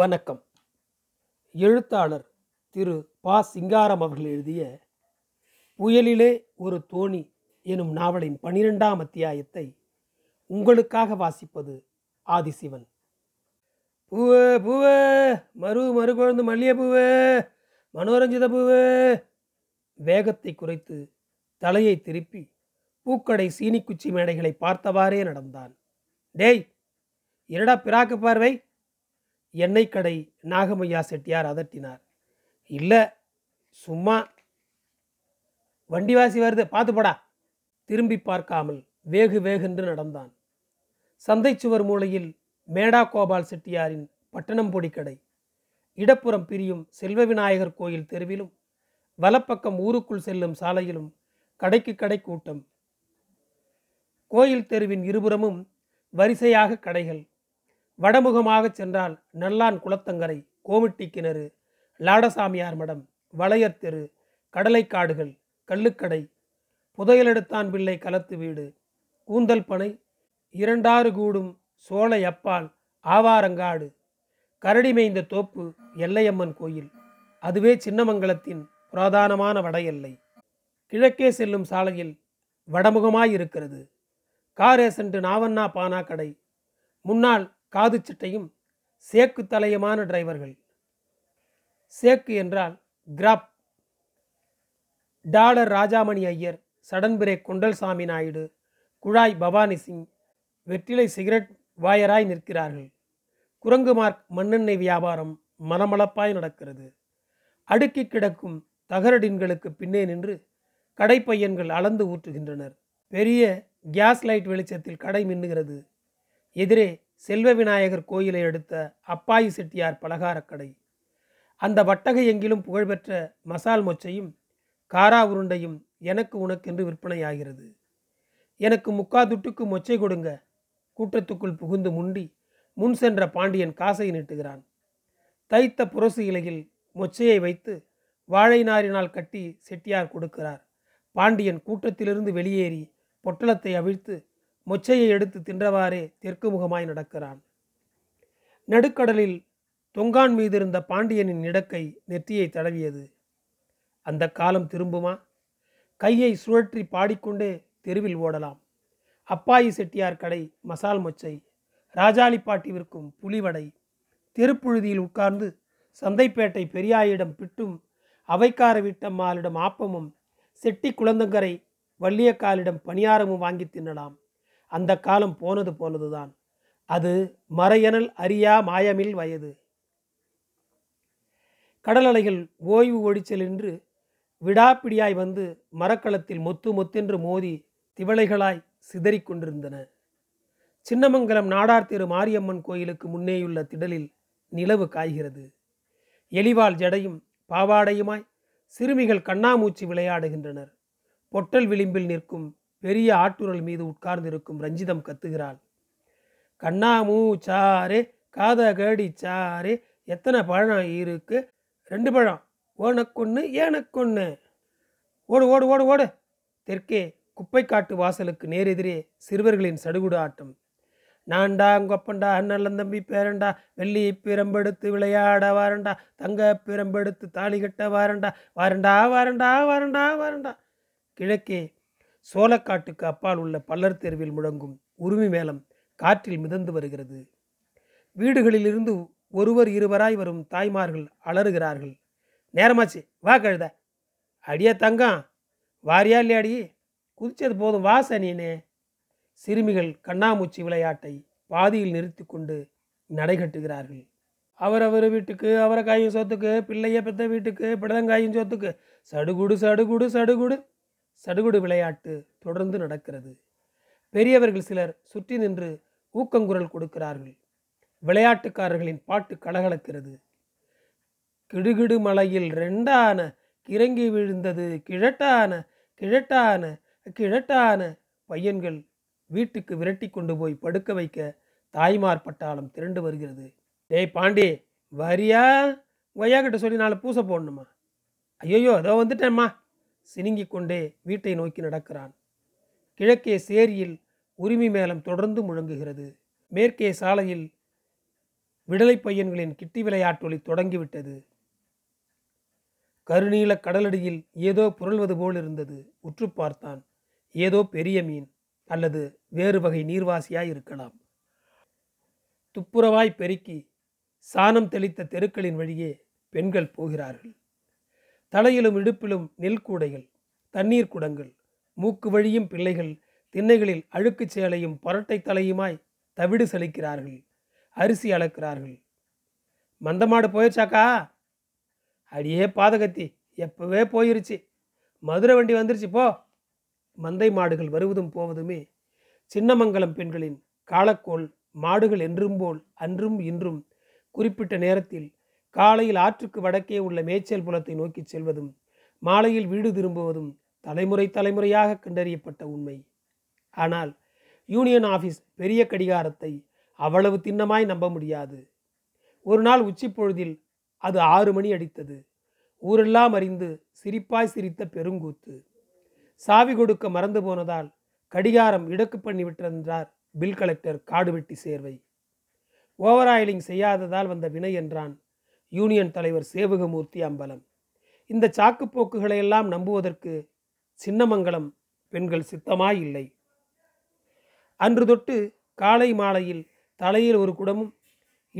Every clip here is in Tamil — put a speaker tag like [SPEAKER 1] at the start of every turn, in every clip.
[SPEAKER 1] வணக்கம் எழுத்தாளர் திரு பா சிங்காரம் அவர்கள் எழுதிய புயலிலே ஒரு தோணி எனும் நாவலின் பனிரெண்டாம் அத்தியாயத்தை உங்களுக்காக வாசிப்பது ஆதிசிவன் பூவே பூவே மறு மறு குழந்து மல்லிய பூவே மனோரஞ்சித பூவே வேகத்தை குறைத்து தலையை திருப்பி பூக்கடை சீனிக்குச்சி மேடைகளை பார்த்தவாறே நடந்தான் டேய் என்னடா பிராக்கு பார்வை எண்ணெய் கடை நாகமையா செட்டியார் அதட்டினார் இல்லை சும்மா வண்டிவாசி வருது பார்த்துப்படா திரும்பி பார்க்காமல் வேகு வேகென்று நடந்தான் சந்தை சுவர் மூலையில் மேடா கோபால் செட்டியாரின் பட்டணம்பொடி கடை இடப்புறம் பிரியும் செல்வ விநாயகர் கோயில் தெருவிலும் வலப்பக்கம் ஊருக்குள் செல்லும் சாலையிலும் கடைக்கு கடை கூட்டம் கோயில் தெருவின் இருபுறமும் வரிசையாக கடைகள் வடமுகமாக சென்றால் நல்லான் குளத்தங்கரை கோமிட்டி கிணறு லாடசாமியார் மடம் வளையர் தெரு கடலைக்காடுகள் கள்ளுக்கடை புதையலெடுத்தான் பிள்ளை களத்து வீடு கூந்தல் பனை இரண்டாறு கூடும் சோலை அப்பால் ஆவாரங்காடு கரடி மேய்ந்த தோப்பு எல்லையம்மன் கோயில் அதுவே சின்னமங்கலத்தின் புராதானமான வட எல்லை கிழக்கே செல்லும் சாலையில் வடமுகமாயிருக்கிறது கார் ஏசன்ட் நாவண்ணா பானா கடை முன்னால் காது சட்டையும் சேக்கு தலையுமான டிரைவர்கள் சேக்கு என்றால் graph dollar Rajamani Iyer sudden brake குண்டல்சாமி Naidu குழாய் பவானி சிங் வெற்றிலை சிகரெட் வாயராய் நிற்கிறார்கள் குரங்கு மார்க் மண்ணெண்ணெய் வியாபாரம் மனமளப்பாய் நடக்கிறது அடுக்கி கிடக்கும் தகரடின்களுக்கு பின்னே நின்று கடைப்பையன்கள் அளந்து ஊற்றுகின்றனர் பெரிய கேஸ் லைட் வெளிச்சத்தில் கடை மின்னுகிறது எதிரே செல்வ விநாயகர் கோயிலை அடுத்த அப்பாயி செட்டியார் பலகாரக்கடை அந்த வட்டகை எங்கிலும் புகழ்பெற்ற மசால் மொச்சையும் காரா உருண்டையும் எனக்கு உனக்கென்று விற்பனையாகிறது எனக்கு முக்கா துட்டுக்கு மொச்சை கொடுங்க கூட்டத்துக்குள் புகுந்து முண்டி முன் சென்ற பாண்டியன் காசை நீட்டுகிறான் தைத்த புரசு இலையில் மொச்சையை வைத்து வாழை நாரினால் கட்டி செட்டியார் கொடுக்கிறார் பாண்டியன் கூட்டத்திலிருந்து வெளியேறி பொட்டலத்தை அவிழ்த்து மொச்சையை எடுத்து தின்றவாறே தெற்கு முகமாய் நடக்கிறான் நடுக்கடலில் தொங்கான் மீதிருந்த இருந்த பாண்டியனின் இடக்கை நெற்றியை தழவியது அந்த காலம் திரும்புமா கையை சுழற்றி பாடிக்கொண்டே தெருவில் ஓடலாம் அப்பாயி செட்டியார் கடை மசால் மொச்சை ராஜாளிப்பாட்டி விற்கும் புலிவடை தெருப்புழுதியில் உட்கார்ந்து சந்தைப்பேட்டை பெரியாயிடம் பிட்டும் அவைக்கார வீட்டம்மாளிடம் ஆப்பமும் செட்டி குழந்தங்கரை வள்ளியக்காலிடம் பணியாரமும் வாங்கி தின்னலாம் அந்த காலம் போனது போனதுதான் அது மறையனல் அறியா மாயமில் வயது கடல் அலைகள் ஓய்வு என்று விடாப்பிடியாய் வந்து மரக்களத்தில் மொத்து மொத்தென்று மோதி திவளைகளாய் சிதறிக் கொண்டிருந்தன சின்னமங்கலம் நாடார் திரு மாரியம்மன் கோயிலுக்கு முன்னேயுள்ள திடலில் நிலவு காய்கிறது எலிவால் ஜடையும் பாவாடையுமாய் சிறுமிகள் கண்ணாமூச்சி விளையாடுகின்றனர் பொட்டல் விளிம்பில் நிற்கும் பெரிய ஆட்டுரல் மீது உட்கார்ந்திருக்கும் ரஞ்சிதம் கத்துகிறாள் கண்ணாமூ சாரு காத கடி சாரு எத்தனை பழம் இருக்கு ரெண்டு பழம் ஓனக்கொன்று ஏனக்கொன்று ஓடு ஓடு ஓடு ஓடு தெற்கே குப்பைக்காட்டு வாசலுக்கு நேரெதிரே சிறுவர்களின் சடுகுடு ஆட்டம் நான்டா கொப்பண்டா அண்ணன் தம்பி பேரண்டா வெள்ளி பிரம்பெடுத்து விளையாட வாரண்டா தங்க பிரம்பெடுத்து தாலி கட்ட வாரண்டா வாரண்டா வாரண்டா வாரண்டா வாரண்டா கிழக்கே சோளக்காட்டுக்கு அப்பால் உள்ள பல்லர் தேர்வில் முழங்கும் உருமி மேளம் காற்றில் மிதந்து வருகிறது வீடுகளிலிருந்து ஒருவர் இருவராய் வரும் தாய்மார்கள் அலறுகிறார்கள் நேரமாச்சு வா கழுத அடியா தங்கம் வாரியா இல்லையாடி குதிச்சது போதும் வா சனியனே சிறுமிகள் கண்ணாமூச்சி விளையாட்டை பாதியில் நிறுத்தி கொண்டு நடைகட்டுகிறார்கள் அவரவர் வீட்டுக்கு காயும் சொத்துக்கு பிள்ளைய பெத்த வீட்டுக்கு பிடதங்காயும் சொத்துக்கு சடுகுடு சடுகுடு சடுகுடு சடுகுடு விளையாட்டு தொடர்ந்து நடக்கிறது பெரியவர்கள் சிலர் சுற்றி நின்று ஊக்கங்குரல் கொடுக்கிறார்கள் விளையாட்டுக்காரர்களின் பாட்டு கலகலக்கிறது கிடுகிடு மலையில் ரெண்டான கிறங்கி விழுந்தது கிழட்டான கிழட்டான கிழட்டான பையன்கள் வீட்டுக்கு விரட்டி கொண்டு போய் படுக்க வைக்க தாய்மார் பட்டாளம் திரண்டு வருகிறது டேய் பாண்டி வரியா ஒய்யா கிட்ட சொல்லி நாளை பூசை போடணுமா ஐயோ அதோ வந்துட்டேம்மா சினுங்கிக் கொண்டே வீட்டை நோக்கி நடக்கிறான் கிழக்கே சேரியில் உரிமை மேலம் தொடர்ந்து முழங்குகிறது மேற்கே சாலையில் விடலை பையன்களின் கிட்டி விளையாட்டொலி தொடங்கிவிட்டது கருநீல கடலடியில் ஏதோ புரள்வது போல் இருந்தது உற்று பார்த்தான் ஏதோ பெரிய மீன் அல்லது வேறு வகை நீர்வாசியாய் இருக்கலாம் துப்புரவாய் பெருக்கி சாணம் தெளித்த தெருக்களின் வழியே பெண்கள் போகிறார்கள் தலையிலும் இடுப்பிலும் நெல் கூடைகள் தண்ணீர் குடங்கள் மூக்கு வழியும் பிள்ளைகள் திண்ணைகளில் அழுக்குச் சேலையும் பரட்டை தலையுமாய் தவிடு செலுக்கிறார்கள் அரிசி அளக்கிறார்கள் மந்தமாடு போயிடுச்சாக்கா அடியே பாதகத்தி எப்பவே போயிருச்சு மதுரை வண்டி வந்துருச்சு போ மந்தை மாடுகள் வருவதும் போவதுமே சின்னமங்கலம் பெண்களின் காலக்கோள் மாடுகள் என்றும் போல் அன்றும் இன்றும் குறிப்பிட்ட நேரத்தில் காலையில் ஆற்றுக்கு வடக்கே உள்ள மேய்ச்சல் புலத்தை நோக்கி செல்வதும் மாலையில் வீடு திரும்புவதும் தலைமுறை தலைமுறையாக கண்டறியப்பட்ட உண்மை ஆனால் யூனியன் ஆஃபீஸ் பெரிய கடிகாரத்தை அவ்வளவு திண்ணமாய் நம்ப முடியாது ஒரு நாள் உச்சி பொழுதில் அது ஆறு மணி அடித்தது ஊரெல்லாம் அறிந்து சிரிப்பாய் சிரித்த பெருங்கூத்து சாவி கொடுக்க மறந்து போனதால் கடிகாரம் இடக்கு பண்ணி விட்டிருந்தார் பில் கலெக்டர் காடுவெட்டி சேர்வை ஓவராயிலிங் செய்யாததால் வந்த வினை என்றான் யூனியன் தலைவர் சேவகமூர்த்தி அம்பலம் இந்த எல்லாம் நம்புவதற்கு சின்னமங்கலம் பெண்கள் சித்தமாயில்லை அன்று தொட்டு காலை மாலையில் தலையில் ஒரு குடமும்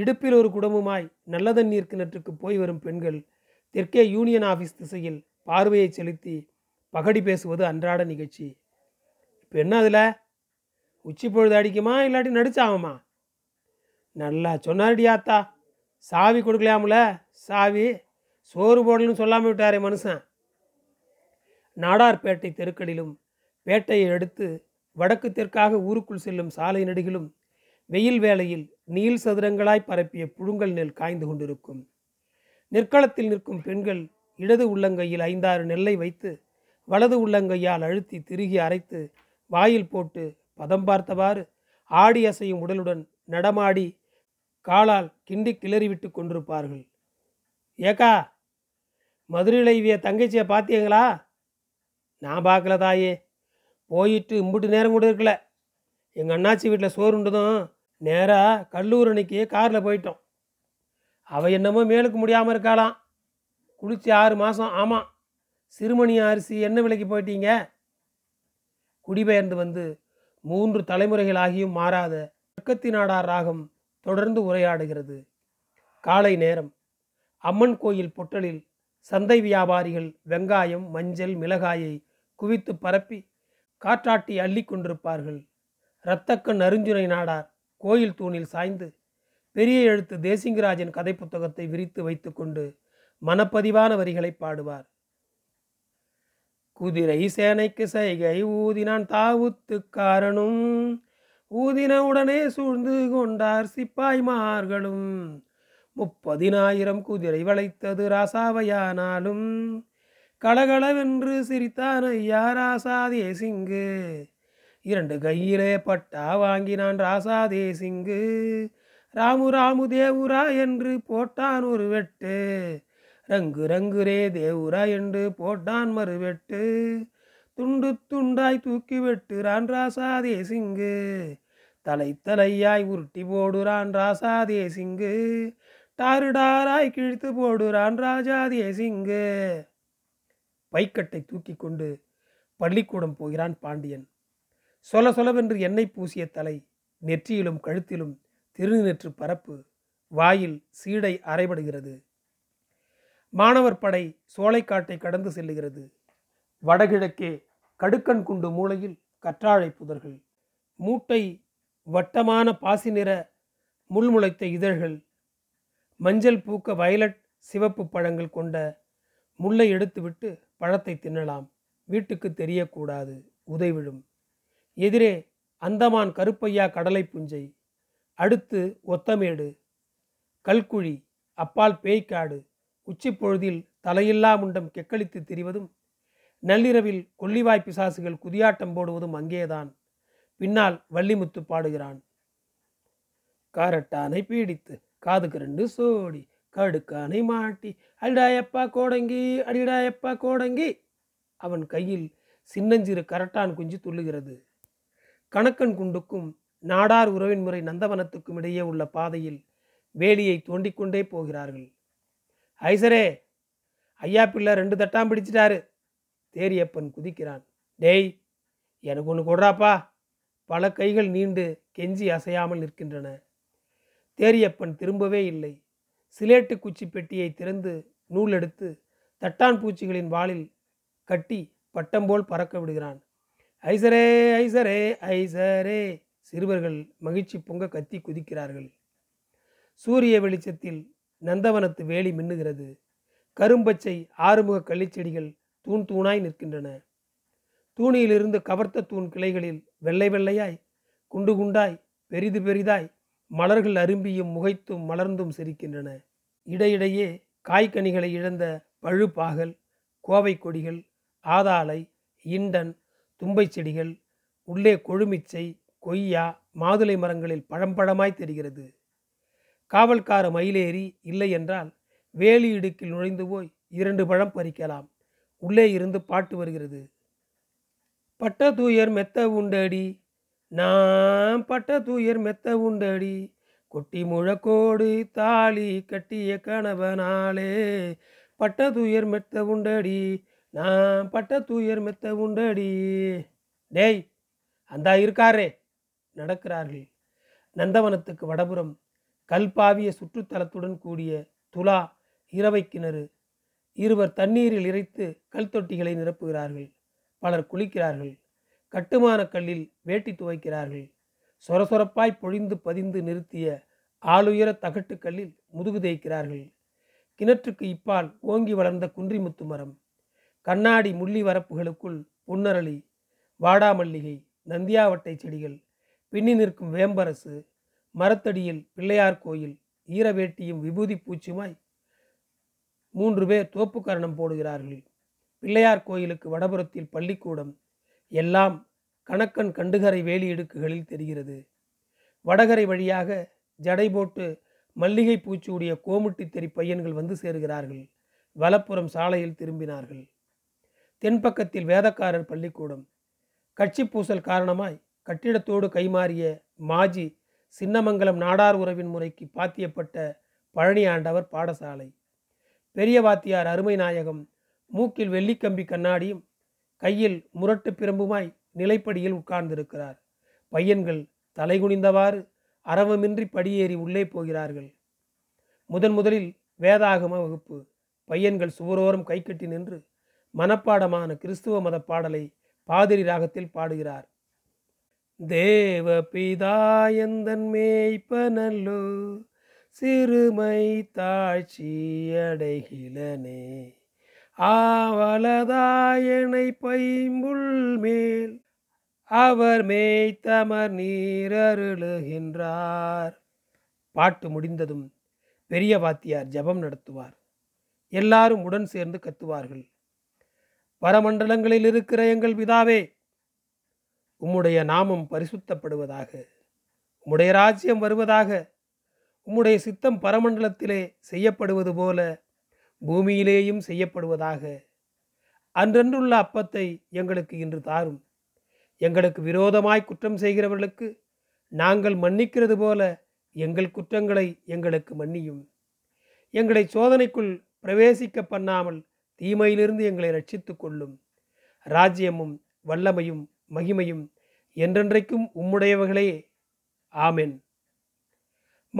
[SPEAKER 1] இடுப்பில் ஒரு குடமுமாய் நல்ல தண்ணீர் கிணற்றுக்கு போய் வரும் பெண்கள் தெற்கே யூனியன் ஆஃபீஸ் திசையில் பார்வையை செலுத்தி பகடி பேசுவது அன்றாட நிகழ்ச்சி இப்போ என்ன அதில் உச்சி பொழுது அடிக்குமா இல்லாட்டி நடிச்சாமா நல்லா சொன்னாரடி சாவி கொடுக்கலாமுல சாவி சோறு போடலும் சொல்லாமல் விட்டாரே மனுஷன் நாடார்பேட்டை தெருக்களிலும் பேட்டையை அடுத்து வடக்கு தெற்காக ஊருக்குள் செல்லும் சாலை நடிகளும் வெயில் வேளையில் நீள் சதுரங்களாய் பரப்பிய புழுங்கல் நெல் காய்ந்து கொண்டிருக்கும் நிற்களத்தில் நிற்கும் பெண்கள் இடது உள்ளங்கையில் ஐந்தாறு நெல்லை வைத்து வலது உள்ளங்கையால் அழுத்தி திருகி அரைத்து வாயில் போட்டு பதம் பார்த்தவாறு ஆடி அசையும் உடலுடன் நடமாடி காலால் கிண்டி கிளறிவிட்டு கொண்டிருப்பார்கள் ஏக்கா மதுரையில் இவிய தங்கச்சியை பார்த்தீங்களா நான் பார்க்கல தாயே போயிட்டு இம்புட்டு நேரம் கூட இருக்கல எங்கள் அண்ணாச்சி வீட்டில் சோறுண்டதும் நேராக கல்லூர் அன்னைக்கு காரில் போயிட்டோம் அவள் என்னமோ மேலுக்கு முடியாமல் இருக்காளாம் குளிச்சு ஆறு மாதம் ஆமாம் சிறுமணி அரிசி என்ன விலைக்கு போயிட்டீங்க குடிபெயர்ந்து வந்து மூன்று தலைமுறைகளாகியும் மாறாத பக்கத்தி நாடார் ராகம் தொடர்ந்து உரையாடுகிறது காலை நேரம் அம்மன் கோயில் பொட்டலில் சந்தை வியாபாரிகள் வெங்காயம் மஞ்சள் மிளகாயை குவித்து பரப்பி காற்றாட்டி அள்ளி கொண்டிருப்பார்கள் இரத்தக்கண் அருஞ்சுரை நாடார் கோயில் தூணில் சாய்ந்து பெரிய எழுத்து தேசிங்கராஜன் கதை புத்தகத்தை விரித்து வைத்துக்கொண்டு மனப்பதிவான வரிகளை பாடுவார் குதிரை சேனைக்கு சைகை ஊதினான் தாவுத்து காரணம் ஊதினவுடனே சூழ்ந்து கொண்டார் சிப்பாய்மார்களும் முப்பதினாயிரம் குதிரை வளைத்தது ராசாவையானாலும் கலகலவென்று சிரித்தான் ஐயா ராசாதே சிங்கு இரண்டு கையிலே பட்டா வாங்கினான் ராசாதே சிங்கு ராமு ராமு தேவுரா என்று போட்டான் ஒரு வெட்டு ரங்கு ரங்கு ரே தேவுரா என்று போட்டான் மறுவெட்டு துண்டு துண்டாய் தூக்கி வெட்டுறான் ராசாதே சிங்கு தலை தலையாய் உருட்டி போடுறான் ராசாதே சிங்கு டாரு டாராய் கிழித்து போடுறான் ராஜாதே சிங்கு பைக்கட்டை தூக்கி கொண்டு பள்ளிக்கூடம் போகிறான் பாண்டியன் சொல சொலவென்று எண்ணெய் பூசிய தலை நெற்றியிலும் கழுத்திலும் திருநெற்று பரப்பு வாயில் சீடை அரைபடுகிறது மாணவர் படை சோலைக்காட்டை கடந்து செல்லுகிறது வடகிழக்கே கடுக்கன் குண்டு மூலையில் கற்றாழை புதர்கள் மூட்டை வட்டமான பாசி நிற முள்முளைத்த இதழ்கள் மஞ்சள் பூக்க வயலட் சிவப்பு பழங்கள் கொண்ட முல்லை எடுத்துவிட்டு பழத்தை தின்னலாம் வீட்டுக்கு தெரியக்கூடாது உதைவிழும் எதிரே அந்தமான் கருப்பையா கடலை புஞ்சை அடுத்து ஒத்தமேடு கல்குழி அப்பால் பேய்க்காடு உச்சிப்பொழுதில் தலையில்லா முண்டம் கெக்களித்து திரிவதும் நள்ளிரவில் கொள்ளிவாய் பிசாசுகள் குதியாட்டம் போடுவதும் அங்கேதான் பின்னால் வள்ளிமுத்து பாடுகிறான் காரட்டானை பீடித்து காதுக்கு ரெண்டு சோடி கடுக்கானை மாட்டி அடிடாயப்பா கோடங்கி அடிடாயப்பா கோடங்கி அவன் கையில் சின்னஞ்சிறு கரட்டான் குஞ்சு துள்ளுகிறது கணக்கன் குண்டுக்கும் நாடார் உறவின் முறை நந்தவனத்துக்கும் இடையே உள்ள பாதையில் வேலியை தோண்டிக்கொண்டே போகிறார்கள் ஐசரே ஐயா பிள்ளை ரெண்டு தட்டாம் பிடிச்சிட்டாரு தேரியப்பன் குதிக்கிறான் டேய் எனக்கு ஒன்று கொடுறாப்பா பல கைகள் நீண்டு கெஞ்சி அசையாமல் நிற்கின்றன தேரியப்பன் திரும்பவே இல்லை சிலேட்டு குச்சி பெட்டியை திறந்து நூல் எடுத்து தட்டான் பூச்சிகளின் வாளில் கட்டி பட்டம் போல் பறக்க விடுகிறான் ஐசரே ஐசரே ஐசரே சிறுவர்கள் மகிழ்ச்சி பொங்க கத்தி குதிக்கிறார்கள் சூரிய வெளிச்சத்தில் நந்தவனத்து வேலி மின்னுகிறது கரும்பச்சை ஆறுமுக கள்ளிச்செடிகள் தூண் தூணாய் நிற்கின்றன தூணியிலிருந்து கவர்த்த தூண் கிளைகளில் வெள்ளை வெள்ளையாய் குண்டு குண்டாய் பெரிது பெரிதாய் மலர்கள் அரும்பியும் முகைத்தும் மலர்ந்தும் சிரிக்கின்றன இடையிடையே காய்கனிகளை இழந்த பழுப்பாகல் கோவை கொடிகள் ஆதாளை இண்டன் தும்பை செடிகள் உள்ளே கொழுமிச்சை கொய்யா மாதுளை மரங்களில் பழம்பழமாய் தெரிகிறது காவல்கார மயிலேறி இல்லை என்றால் வேலி இடுக்கில் நுழைந்து போய் இரண்டு பழம் பறிக்கலாம் உள்ளே இருந்து பாட்டு வருகிறது பட்ட தூயர் மெத்த உண்டடி நான் பட்ட தூயர் மெத்த உண்டடி கொட்டி முழக்கோடு தாலி கட்டிய கணவனாலே பட்ட தூயர் மெத்த உண்டடி நான் பட்ட தூயர் மெத்த உண்டடி டேய் அந்தா இருக்காரே நடக்கிறார்கள் நந்தவனத்துக்கு வடபுறம் கல்பாவிய சுற்றுத்தலத்துடன் கூடிய துலா இரவை கிணறு இருவர் தண்ணீரில் இறைத்து கல் தொட்டிகளை நிரப்புகிறார்கள் பலர் குளிக்கிறார்கள் கட்டுமான கல்லில் வேட்டி துவைக்கிறார்கள் சொரசொரப்பாய் பொழிந்து பதிந்து நிறுத்திய ஆளுயர தகட்டு கல்லில் முதுகு தேய்க்கிறார்கள் கிணற்றுக்கு இப்பால் ஓங்கி வளர்ந்த குன்றிமுத்து மரம் கண்ணாடி முள்ளி வரப்புகளுக்குள் புன்னரளி வாடாமல்லிகை நந்தியாவட்டை செடிகள் பின்னி நிற்கும் வேம்பரசு மரத்தடியில் பிள்ளையார் கோயில் ஈரவேட்டியும் விபூதி பூச்சியுமாய் மூன்று பேர் தோப்புக்கரணம் போடுகிறார்கள் பிள்ளையார் கோயிலுக்கு வடபுறத்தில் பள்ளிக்கூடம் எல்லாம் கணக்கன் கண்டுகரை வேலி இடுக்குகளில் தெரிகிறது வடகரை வழியாக ஜடை போட்டு மல்லிகை பூச்சியுடைய கோமுட்டி தெரி பையன்கள் வந்து சேர்கிறார்கள் வலப்புறம் சாலையில் திரும்பினார்கள் தென்பக்கத்தில் வேதக்காரர் பள்ளிக்கூடம் கட்சி பூசல் காரணமாய் கட்டிடத்தோடு கைமாறிய மாஜி சின்னமங்கலம் நாடார் உறவின் முறைக்கு பாத்தியப்பட்ட பழனி ஆண்டவர் பாடசாலை பெரிய வாத்தியார் அருமை நாயகம் மூக்கில் வெள்ளிக்கம்பி கண்ணாடியும் கையில் முரட்டு பிரம்புமாய் நிலைப்படியில் உட்கார்ந்திருக்கிறார் பையன்கள் தலைகுனிந்தவாறு அரவமின்றி படியேறி உள்ளே போகிறார்கள் முதன் முதலில் வேதாகம வகுப்பு பையன்கள் சுவரோரம் கைக்கட்டி நின்று மனப்பாடமான கிறிஸ்துவ மத பாடலை பாதிரி ராகத்தில் பாடுகிறார் தேவ பிதாயந்தன் சிறுமை தாழ்ச்சி ஆவலதாயனை பைம்புல் மேல் அவர் மேய்த்தமர் நீரருளுகின்றார் பாட்டு முடிந்ததும் பெரிய வாத்தியார் ஜபம் நடத்துவார் எல்லாரும் உடன் சேர்ந்து கத்துவார்கள் பரமண்டலங்களில் இருக்கிற எங்கள் பிதாவே உம்முடைய நாமம் பரிசுத்தப்படுவதாக உம்முடைய ராஜ்யம் வருவதாக உம்முடைய சித்தம் பரமண்டலத்திலே செய்யப்படுவது போல பூமியிலேயும் செய்யப்படுவதாக அன்றன்றுள்ள அப்பத்தை எங்களுக்கு இன்று தாரும் எங்களுக்கு விரோதமாய் குற்றம் செய்கிறவர்களுக்கு நாங்கள் மன்னிக்கிறது போல எங்கள் குற்றங்களை எங்களுக்கு மன்னியும் எங்களை சோதனைக்குள் பிரவேசிக்க பண்ணாமல் தீமையிலிருந்து எங்களை ரட்சித்து கொள்ளும் ராஜ்யமும் வல்லமையும் மகிமையும் என்றென்றைக்கும் உம்முடையவர்களே ஆமென்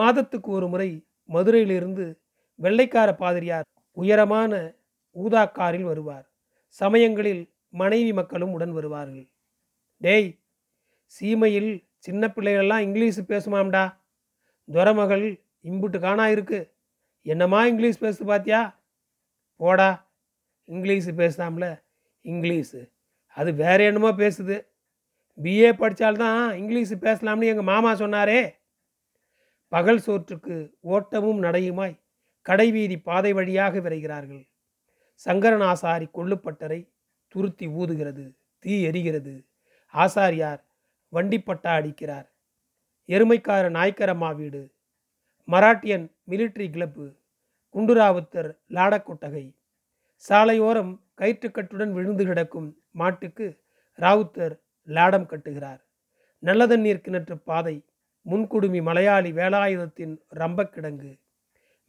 [SPEAKER 1] மாதத்துக்கு ஒரு முறை மதுரையிலிருந்து வெள்ளைக்கார பாதிரியார் உயரமான ஊதா காரில் வருவார் சமயங்களில் மனைவி மக்களும் உடன் வருவார்கள் டேய் சீமையில் சின்ன பிள்ளைகள்லாம் இங்கிலீஷ் பேசுமாம்டா துரமகள் இம்புட்டு காணா இருக்கு என்னம்மா இங்கிலீஷ் பேசு பாத்தியா போடா இங்கிலீஷு பேசுதாம்ல இங்கிலீஷு அது வேற என்னமோ பேசுது பிஏ படித்தால்தான் இங்கிலீஷு பேசலாம்னு எங்கள் மாமா சொன்னாரே பகல் சோற்றுக்கு ஓட்டமும் நடையுமாய் கடைவீதி பாதை வழியாக விரைகிறார்கள் சங்கரன் ஆசாரி கொள்ளுப்பட்டரை துருத்தி ஊதுகிறது தீ எரிகிறது ஆசாரியார் வண்டிப்பட்டா அடிக்கிறார் எருமைக்கார நாய்க்கரம்மா வீடு மராட்டியன் மிலிட்ரி கிளப்பு குண்டுராவுத்தர் லாடக்கொட்டகை சாலையோரம் கயிற்றுக்கட்டுடன் விழுந்து கிடக்கும் மாட்டுக்கு ராவுத்தர் லாடம் கட்டுகிறார் நல்ல தண்ணீர் கிணற்று பாதை முன்குடுமி மலையாளி வேலாயுதத்தின் ரம்பக்கிடங்கு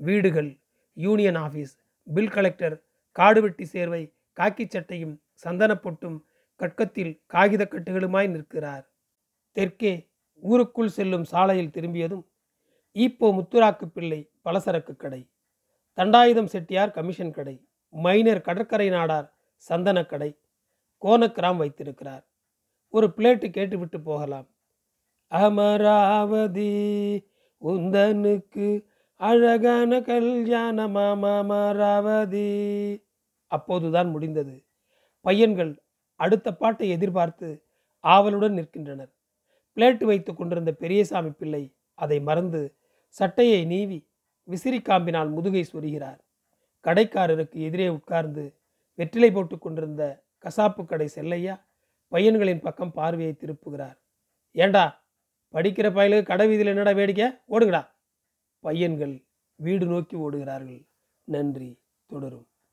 [SPEAKER 1] வீடுகள் union office bill collector Kaduvetti Servai காக்கி சட்டையும் சந்தனப்பொட்டும் கட்கத்தில் காகித கட்டுகளுமாய் நிற்கிறார் தெற்கே ஊருக்குள் செல்லும் சாலையில் திரும்பியதும் ஈப்போ முத்துராக்கு பிள்ளை பலசரக்கு கடை தண்டாயுதம் செட்டியார் கமிஷன் கடை மைனர் கடற்கரை நாடார் சந்தன கடை கோனக்கிராம் வைத்திருக்கிறார் ஒரு பிளேட்டு கேட்டுவிட்டு போகலாம் அமராவதி உந்தனுக்கு அழகான கல்யாண மாமாமாராவதி அப்போதுதான் முடிந்தது பையன்கள் அடுத்த பாட்டை எதிர்பார்த்து ஆவலுடன் நிற்கின்றனர் பிளேட் வைத்து கொண்டிருந்த பெரியசாமி பிள்ளை அதை மறந்து சட்டையை நீவி விசிறி காம்பினால் முதுகை சொருகிறார் கடைக்காரருக்கு எதிரே உட்கார்ந்து வெற்றிலை போட்டு கொண்டிருந்த கசாப்பு கடை செல்லையா பையன்களின் பக்கம் பார்வையை திருப்புகிறார் ஏண்டா படிக்கிற பயலுக்கு கடை வீதியில் என்னடா வேடிக்கை ஓடுங்கடா பையன்கள் வீடு நோக்கி ஓடுகிறார்கள் நன்றி தொடரும்